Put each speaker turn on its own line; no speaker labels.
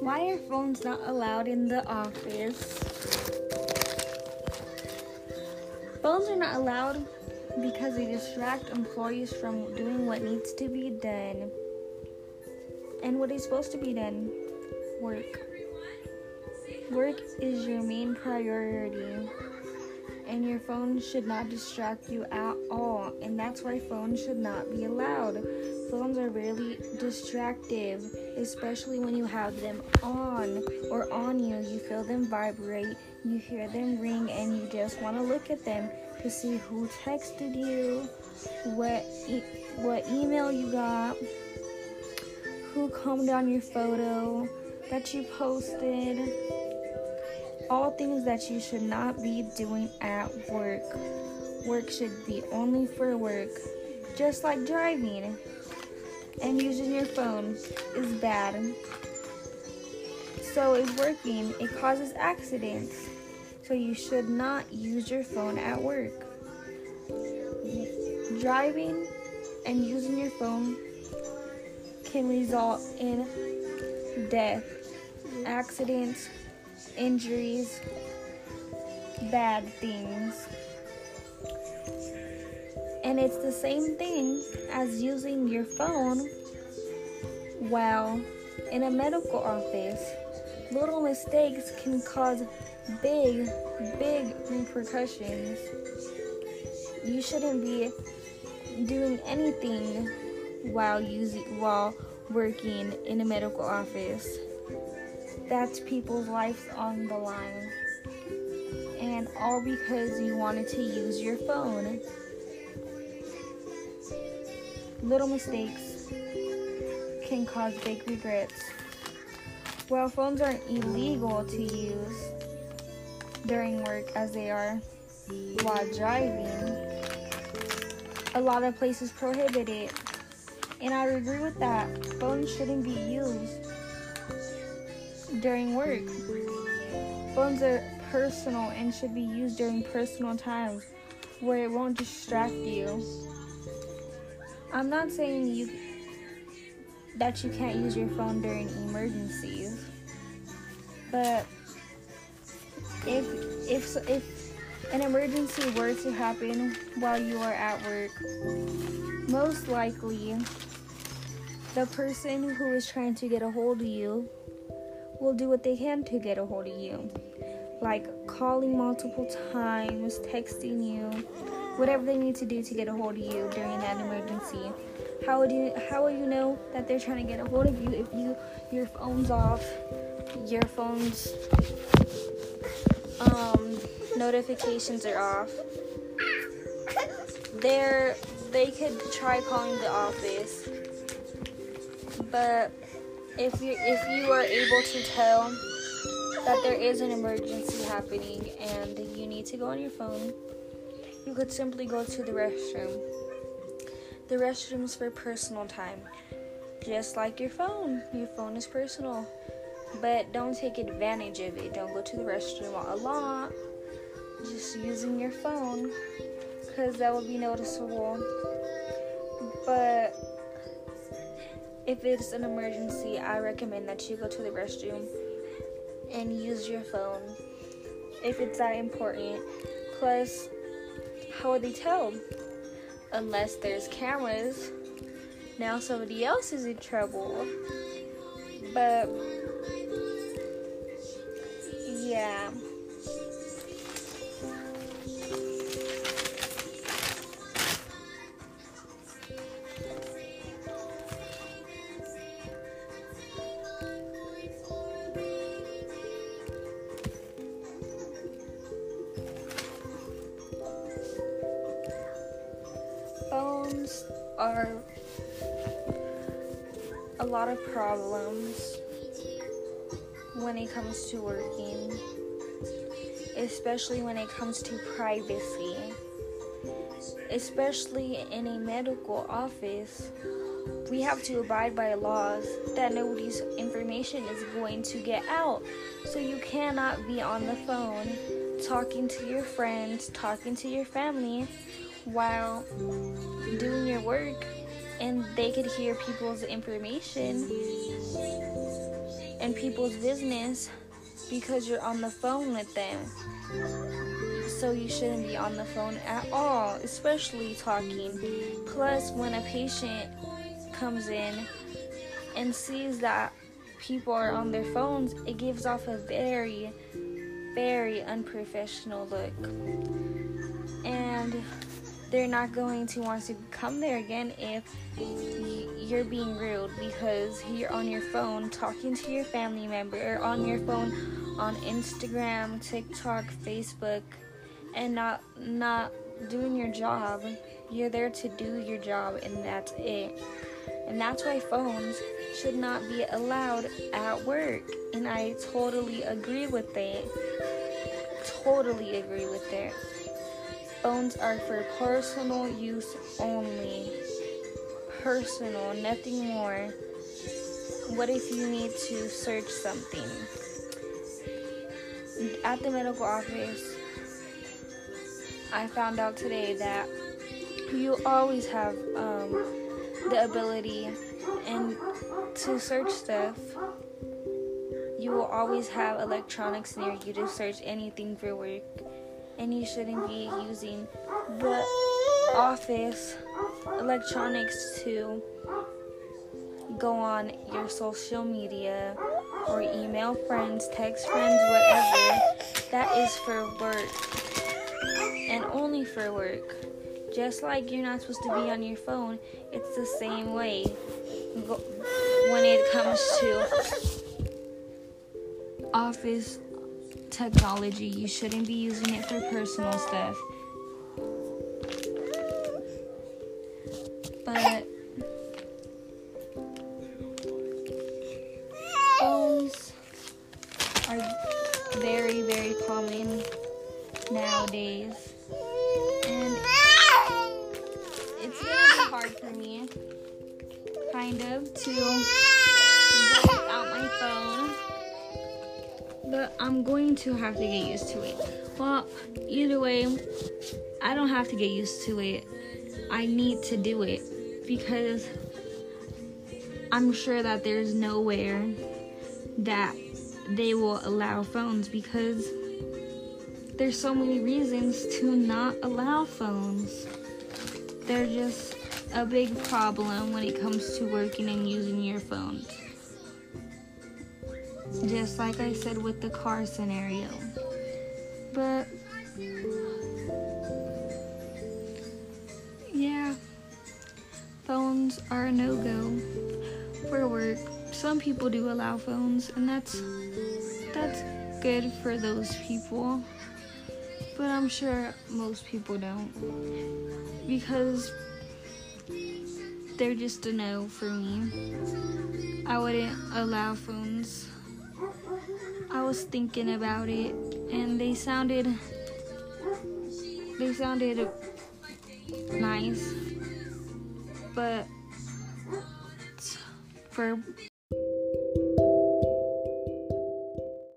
Why are phones not allowed in the office? Phones are not allowed because they distract employees from doing what needs to be done. And what is supposed to be done? Work. Work is your main priority. And your phone should not distract you at all. And that's why phones should not be allowed. Phones are really distractive, especially when you have them on or on you. You feel them vibrate, you hear them ring, and you just want to look at them to see who texted you, what e- what email you got, who commented on your photo that you posted. All things that you should not be doing at work. Work should be only for work, just like driving and using your phone is bad. So is working. It causes accidents. So you should not use your phone at work. Driving and using your phone can result in death, accidents, injuries, bad things. And it's the same thing as using your phone while in a medical office. Little mistakes can cause big, big repercussions. You shouldn't be doing anything while using while working in a medical office. That's people's lives on the line. And all because you wanted to use your phone. Little mistakes can cause big regrets. While phones aren't illegal to use during work as they are while driving, a lot of places prohibit it. And I agree with that. Phones shouldn't be used during work. Phones are personal and should be used during personal times where it won't distract you. I'm not saying you that you can't use your phone during emergencies, but if if if an emergency were to happen while you are at work, most likely the person who is trying to get a hold of you will do what they can to get a hold of you, like calling multiple times, texting you whatever they need to do to get a hold of you during that emergency. How would you how will you know that they're trying to get a hold of you if you your phone's off, your phone's um, notifications are off. They're they could try calling the office, but if you if you are able to tell that there is an emergency happening and you need to go on your phone you could simply go to the restroom. The restroom's for personal time. Just like your phone. Your phone is personal. But don't take advantage of it. Don't go to the restroom a lot. Just using your phone. Because that will be noticeable. But if it's an emergency, I recommend that you go to the restroom and use your phone if it's that important. Plus, how would they tell? Unless there's cameras. Now somebody else is in trouble. But yeah. Are a lot of problems when it comes to working, especially when it comes to privacy. Especially in a medical office, we have to abide by laws that nobody's information is going to get out. So you cannot be on the phone talking to your friends, talking to your family while doing your work and they could hear people's information and people's business because you're on the phone with them. So you shouldn't be on the phone at all, especially talking. Plus, when a patient comes in and sees that people are on their phones, it gives off a very, very unprofessional look. And they're not going to want to come there again if you're being rude because you're on your phone talking to your family member or on your phone on Instagram, TikTok, Facebook and not not doing your job. You're there to do your job and that's it. And that's why phones should not be allowed at work. And I totally agree with that. Totally agree with that. Phones are for personal use only. Personal, nothing more. What if you need to search something? At the medical office, I found out today that you always have um, the ability and to search stuff. You will always have electronics near you to search anything for work and you shouldn't be using the office electronics to go on your social media or email friends, text friends, whatever. That is for work and only for work. Just like you're not supposed to be on your phone, it's the same way when it comes to office technology. You shouldn't be using it for personal stuff. But phones are very, very common nowadays. And it's gonna be hard for me, kind of, to go without my phone but I'm going to have to get used to it. Well, either way, I don't have to get used to it. I need to do it because I'm sure that there's nowhere that they will allow phones because there's so many reasons to not allow phones. They're just a big problem when it comes to working and using your phones. Just like I said with the car scenario. But yeah, phones are a no go for work. Some people do allow phones, and that's that's good for those people. But I'm sure most people don't because they're just a no for me. I wouldn't allow phones was thinking about it and they sounded they sounded nice but for